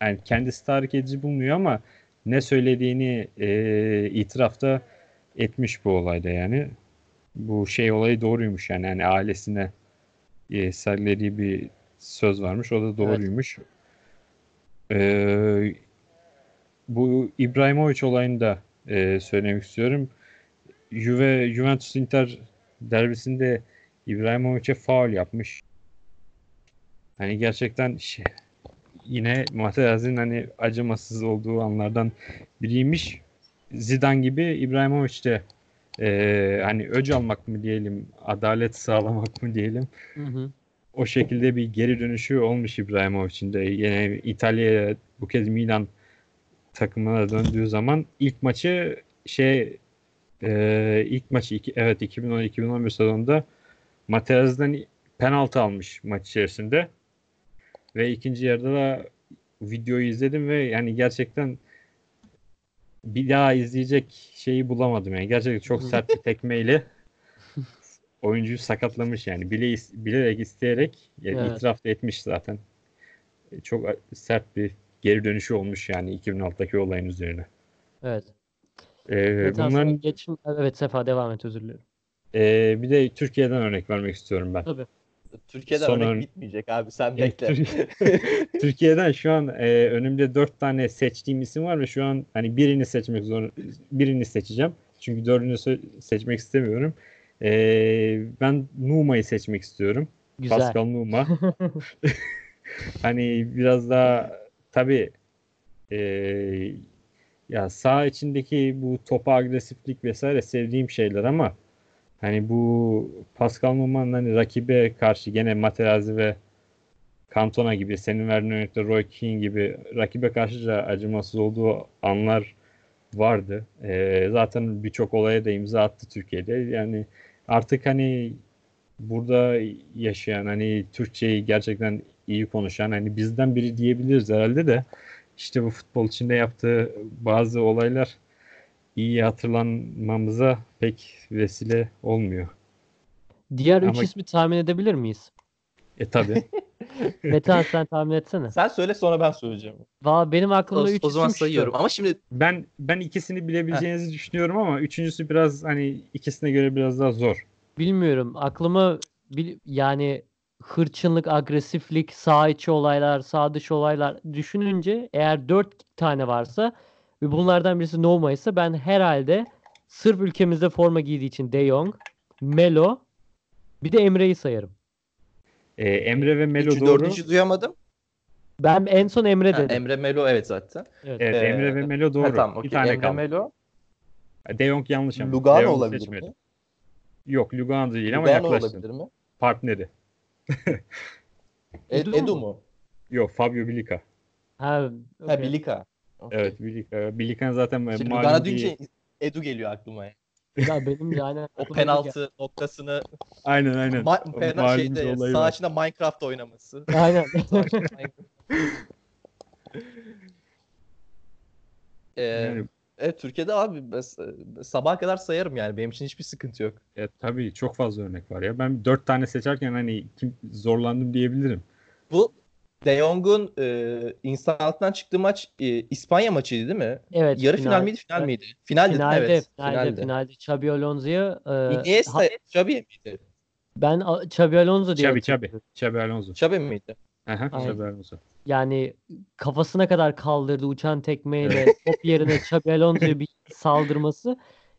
yani kendisi tahrik edici bulmuyor ama ne söylediğini e, itirafta etmiş bu olayda yani. Bu şey olayı doğruymuş yani. yani ailesine e, sergilediği bir söz varmış. O da doğruymuş. E, bu İbrahimovic olayını da e, söylemek istiyorum. Juve Juventus Inter derbisinde İbrahimovic'e faul yapmış. Hani gerçekten şey, yine Materazzi'nin hani acımasız olduğu anlardan biriymiş. Zidane gibi İbrahimovic de e, hani öc almak mı diyelim, adalet sağlamak mı diyelim. Hı hı. O şekilde bir geri dönüşü olmuş İbrahimovic'in de. Yine İtalya'ya bu kez Milan takımına döndüğü zaman ilk maçı şey e, ilk maçı iki, evet 2010-2011 sezonunda Materazzi'den penaltı almış maç içerisinde. Ve ikinci yarıda da videoyu izledim ve yani gerçekten bir daha izleyecek şeyi bulamadım yani. Gerçekten çok sert bir tekmeyle oyuncuyu sakatlamış yani. Bile bilerek isteyerek yani Evet. itiraf da etmiş zaten. E, Çok sert bir geri dönüşü olmuş yani 2006'daki olayın üzerine. Evet. Ee, Evet, bunların geçim... Evet Sefa devam et özür dilerim. e, bir de Türkiye'den örnek vermek istiyorum ben. Tabii. Türkiye'den Son örnek ör- bitmeyecek abi sen Ya, bekle. Tür- Türkiye'den şu an e, önümde dört tane seçtiğim isim var ve şu an hani birini seçmek zor birini seçeceğim. Çünkü dördünü seçmek istemiyorum. E, ben Numa'yı seçmek istiyorum. Güzel. Pascal Numa. hani biraz daha tabii e, ya sağ içindeki bu topa agresiflik vesaire sevdiğim şeyler ama hani bu Pascal Numa'nın hani rakibe karşı gene Materazzi ve Cantona gibi senin verdiğin örnekte Roy Keane gibi rakibe karşı da acımasız olduğu anlar vardı. E, zaten birçok olaya da imza attı Türkiye'de. Yani artık hani burada yaşayan hani Türkçeyi gerçekten iyi konuşan hani bizden biri diyebiliriz herhalde de işte bu futbol içinde yaptığı bazı olaylar iyi hatırlanmamıza pek vesile olmuyor. Diğer üç Ama- ismi tahmin edebilir miyiz? E tabi. Metehan sen tahmin etsene. Sen söyle sonra ben söyleyeceğim. Valla benim O, aklımda üç o zaman isim şu. sayıyorum. Ama şimdi Ben ben ikisini bilebileceğinizi düşünüyorum ama üçüncüsü biraz hani ikisine göre biraz daha zor. Bilmiyorum. Aklıma bil- yani hırçınlık, agresiflik, sağ içi olaylar, sağ dışı olaylar düşününce eğer dört tane varsa ve bunlardan birisi Noma ise ben herhalde sırf ülkemizde forma giydiği için De Jong, Melo bir de Emre'yi sayarım. E, Emre ve Melo üçü, doğru. dördüncü duyamadım. Ben en son Emre Ha, dedim. Emre Melo evet zaten. Evet. Evet, Ee, Emre ve Melo Ha, doğru. tamam Bir okey. tane Emre kaldı. Melo. De Jong yanlış ama. Lugano olabilir seçmedi. mi? Yok Lugano değil ama Lugano yaklaştın. olabilir mi? Partneri. Ed- Edu Edu, mu? Yok Fabio Bilica. Ha, Ha okey. Bilika. Okey. Evet Bilica. Bilica'nın zaten İşte malum Lugano bir- deyince Edu geliyor aklıma. Ya benim yani O penaltı noktasını Aynen aynen. ma- O pena malum şeyde sağ içinde Minecraft oynaması. Aynen. Ee, Yani, evet Türkiye'de abi ben s- sabaha kadar sayarım yani benim için hiçbir sıkıntı yok. e, tabii çok fazla örnek var ya. Ben dört tane seçerken hani kim zorlandım diyebilirim. Bu De Jong'un e, insan altından çıktığı maç e, İspanya maçıydı değil mi? Evet. Yarı final, miydi final miydi? Finaldi? Finalde, evet. finalde, finalde. finalde. Xabi Alonso'ya e, Iniesta, ha- Xabi miydi? ben Xabi Alonso diye Çabi. hatırlıyorum. Çabi Alonso. Xabi miydi? Aha. Çabi Alonso. Yani kafasına kadar kaldırdı uçan tekmeyle top yerine Xabi Alonso'ya bir saldırması.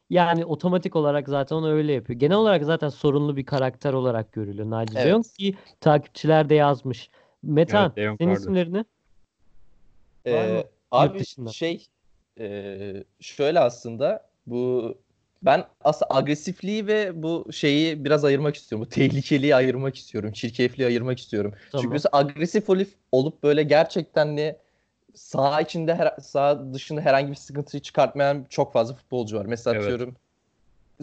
Yani otomatik olarak zaten onu öyle yapıyor. Genel olarak zaten sorunlu bir karakter olarak görülüyor Naci De Evet. Jong ki takipçiler de yazmış. Metan, Evet, senin? Var mı? Ee, abi dışında? şey e, şöyle aslında bu Ben aslında agresifliği ve bu şeyi biraz ayırmak istiyorum. Bu tehlikeliği ayırmak istiyorum. Çirkefliği ayırmak istiyorum. Tamam. Çünkü mesela agresif olup, olup böyle gerçekten de sağ içinde her, sağ dışında herhangi bir sıkıntıyı çıkartmayan çok fazla futbolcu var. Mesela Evet. atıyorum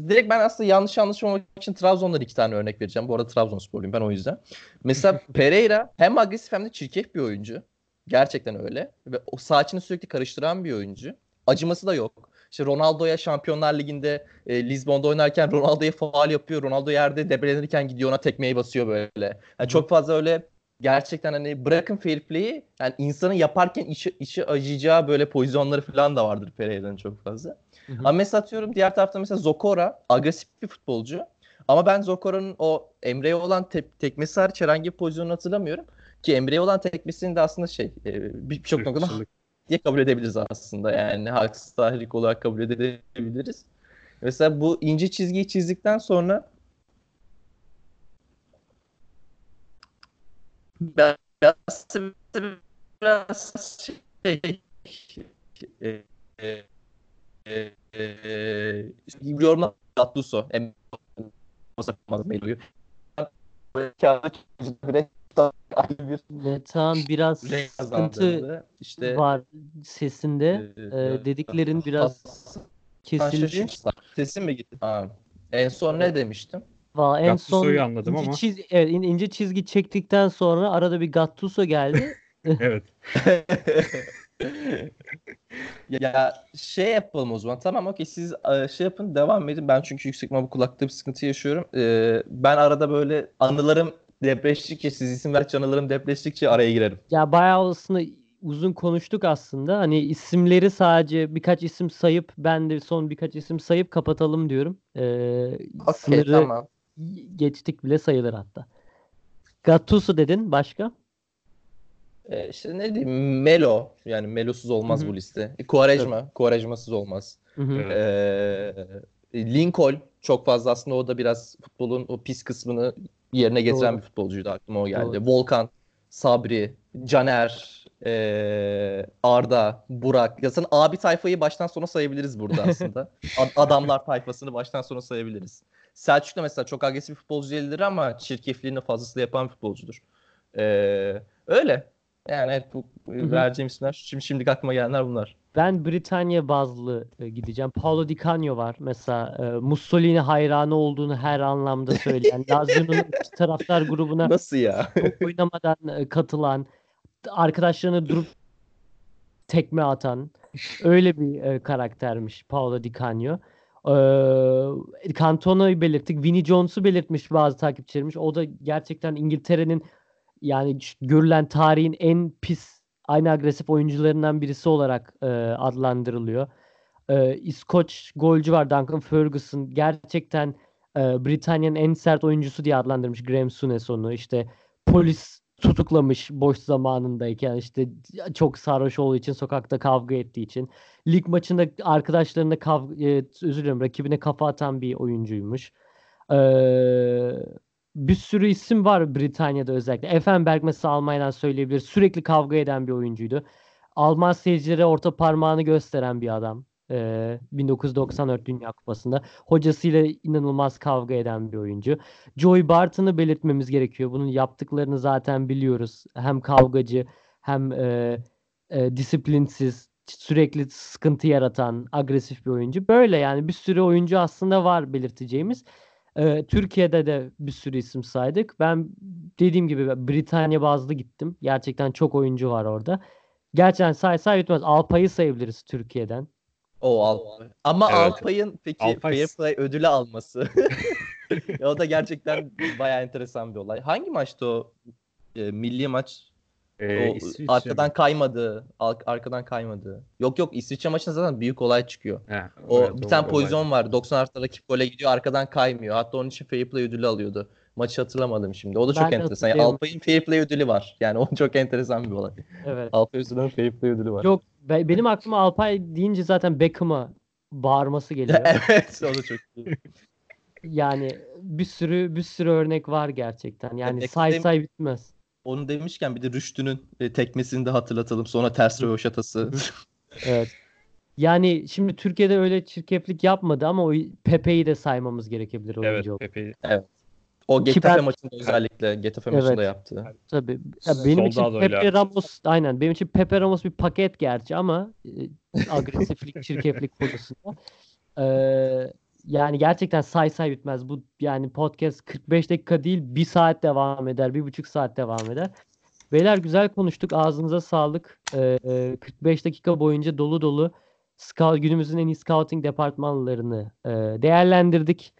Direkt ben aslında yanlış anlaşılmamak için Trabzon'dan iki tane örnek vereceğim. Bu arada Trabzonsporluyum ben o yüzden. Mesela Pereira hem agresif hem de çirkef bir oyuncu. Gerçekten öyle. Ve o sağ içini sürekli karıştıran bir oyuncu. Acıması da yok. İşte Ronaldo'ya Şampiyonlar Ligi'nde e, Lizbon'da oynarken Ronaldo'ya faal yapıyor. Ronaldo yerde debrelenirken gidiyor ona tekmeyi basıyor böyle. Yani çok fazla öyle gerçekten hani bırakın fair play'i yani insanın yaparken içi, içi acıyacağı böyle pozisyonları falan da vardır Pereira'nın çok fazla. Hı hı. Ama mesela atıyorum diğer tarafta mesela Zokora agresif bir futbolcu. Ama ben Zokora'nın o Emre'ye olan te- tekmesi hariç herhangi bir pozisyonunu hatırlamıyorum. Ki Emre'ye olan tekmesini de aslında şey e, birçok noktada Irkçılık. diye kabul edebiliriz aslında. Yani haksız tahrik olarak kabul edebiliriz. Mesela bu ince çizgiyi çizdikten sonra biraz biraz şey e, e, e, e, yorumlar Gattuso em yapamaz Melo'yu. Metehan biraz sıkıntı. İşte var sesinde. e, Ee, dediklerin biraz kesildi. Sesim mi gitti? Aa. En son ne demiştim? Valla en son Gattuso'yu anladım ince, ama. çiz, evet, in- ince çizgi çektikten sonra arada bir Gattuso geldi. Evet. ya şey yapalım o zaman. Tamam okey siz e, şey yapın devam edin. Ben çünkü yüksek bu kulakta bir sıkıntı yaşıyorum. Ee, ben arada böyle anılarım depreştikçe siz isim verdikçe anılarım depreştikçe araya girerim. Ya bayağı aslında uzun konuştuk aslında. Hani isimleri sadece birkaç isim sayıp ben de son birkaç isim sayıp kapatalım diyorum. Ee, Okey sınırı tamam. Geçtik bile sayılır hatta. Gattuso dedin başka? Ee, işte ne diyeyim Melo yani Melosuz olmaz Hı hı. bu liste. E, Quaresma, Quaresma'sız olmaz. Hı hı. Evet. Ee, Lincoln çok fazla aslında o da biraz futbolun o pis kısmını yerine getiren Doğru. bir futbolcuydu aklıma o geldi. Doğru. Volkan, Sabri, Caner, ee, Arda, Burak. Ya sen abi tayfayı baştan sona sayabiliriz burada aslında. Ad- adamlar tayfasını baştan sona sayabiliriz. Selçuk da mesela çok agresif bir futbolcu değildir ama çirkefliğini fazlasıyla yapan bir futbolcudur. Ee, öyle. Yani evet bu vereceğim isimler şimdi şimdilik aklıma gelenler bunlar. Ben Britanya bazlı e, gideceğim. Paolo Di Canio var mesela. e, Mussolini hayranı olduğunu her anlamda söyleyen. Lazio'nun taraftar grubuna Nasıl ya? oynamadan e, katılan, arkadaşlarına durup tekme atan öyle bir e, karaktermiş Paolo Di Canio. Ee, Cantona'yı belirttik. Vinnie Jones'u belirtmiş bazı takipçilerimiz. O da gerçekten İngiltere'nin yani görülen tarihin en pis, aynı agresif oyuncularından birisi olarak e, adlandırılıyor. Ee, İskoç golcü var Duncan Ferguson. Gerçekten e, Britanya'nın en sert oyuncusu diye adlandırmış Graham Souness onu. İşte polis tutuklamış boş zamanındayken işte çok sarhoş olduğu için sokakta kavga ettiği için. Lig maçında arkadaşlarına kavga, e, özür dilerim rakibine kafa atan bir oyuncuymuş. Ee, bir sürü isim var Britanya'da özellikle. Effenberg mesela Almanya'dan söyleyebilir. Sürekli kavga eden bir oyuncuydu. Alman seyircilere orta parmağını gösteren bir adam. Ee, 1994 Dünya Kupası'nda. Hocasıyla inanılmaz kavga eden bir oyuncu. Joey Barton'ı belirtmemiz gerekiyor. Bunun yaptıklarını zaten biliyoruz. Hem kavgacı hem e, e, disiplinsiz, sürekli sıkıntı yaratan, agresif bir oyuncu. Böyle yani bir sürü oyuncu aslında var belirteceğimiz. Ee, Türkiye'de de bir sürü isim saydık. Ben dediğim gibi Britanya bazlı gittim. Gerçekten çok oyuncu var orada. Gerçekten say say bitmez. Alpay'ı sayabiliriz Türkiye'den. O Alpay. Ama Evet. Alpay'ın peki Alpay- Fair Play ödülü alması. Ya o da gerçekten bayağı enteresan bir olay. Hangi maçtı o? E, milli maç. Ee, o İsviçre arkadan mi? kaymadı. arkadan kaymadı. Yok yok İsviçre maçında zaten büyük olay çıkıyor. He, O evet, bir tane olay. pozisyon var. 90 artı rakip gole gidiyor. Arkadan kaymıyor. Hatta onun için Fair Play ödülü alıyordu. Maçı hatırlamadım şimdi. O da çok Ben de enteresan. Yani. Alpay'ın Fair Play ödülü var. Yani o çok enteresan bir olay. Evet. Alpay Özü'nün Fair Play ödülü var. Yok be- benim aklıma Alpay deyince zaten Beckham'a bağırması geliyor. evet o da çok iyi. Yani bir sürü bir sürü örnek var gerçekten. Yani Beckham say say bitmez. Onu demişken bir de Rüştü'nün e, tekmesini de hatırlatalım. Sonra ters röveşatası. Evet. yani şimdi Türkiye'de öyle çirkeflik yapmadı ama o Pepe'yi de saymamız gerekebilir Evet oyuncu olarak. O Getafe ben- maçında özellikle Getafe Evet. maçında yaptı. Tabii. Ya benim için Pepe yaptı. Ramos aynen benim için Pepe Ramos bir paket gerçi ama e, agresiflik, çirkeflik konusunda. Ee, yani gerçekten say say bitmez. Bu yani podcast 45 dakika değil bir saat devam eder. Bir buçuk saat devam eder. Beyler güzel konuştuk. Ağzınıza sağlık. Ee, e, 45 dakika boyunca dolu dolu scout, günümüzün en iyi scouting departmanlarını e, değerlendirdik.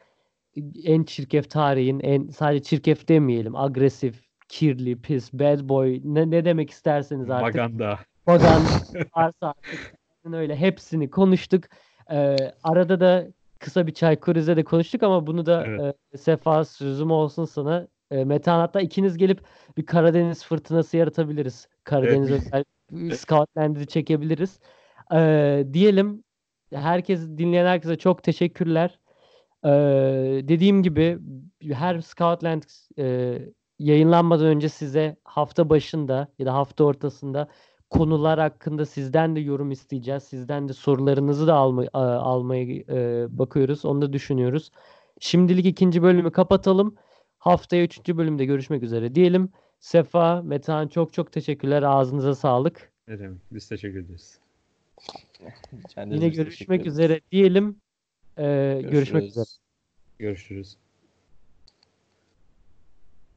En çirkef tarihin, en sadece çirkef demeyelim. Agresif, kirli, pis, bad boy ne, ne demek isterseniz artık. Maganda. Pagan varsa artık öyle hepsini konuştuk. Ee, arada da kısa bir çay krize de konuştuk ama bunu da Evet. e, Sefa sözüm olsun sana. E, Metehan hatta ikiniz gelip bir Karadeniz fırtınası yaratabiliriz. Karadeniz özel Scoutland'i çekebiliriz. Ee, diyelim herkes dinleyen herkese çok teşekkürler. Ee, dediğim gibi her Scoutland e, yayınlanmadan önce size hafta başında ya da hafta ortasında konular hakkında sizden de yorum isteyeceğiz. Sizden de sorularınızı da alma, a- almaya e, bakıyoruz. Onu da düşünüyoruz. Şimdilik ikinci bölümü kapatalım. Haftaya üçüncü bölümde görüşmek üzere diyelim. Sefa, Metehan çok çok teşekkürler. Ağzınıza sağlık. Ne demek? Biz teşekkür ederiz. Kendinize Yine görüşmek üzere diyelim. Ee, görüşmek üzere. Görüşürüz.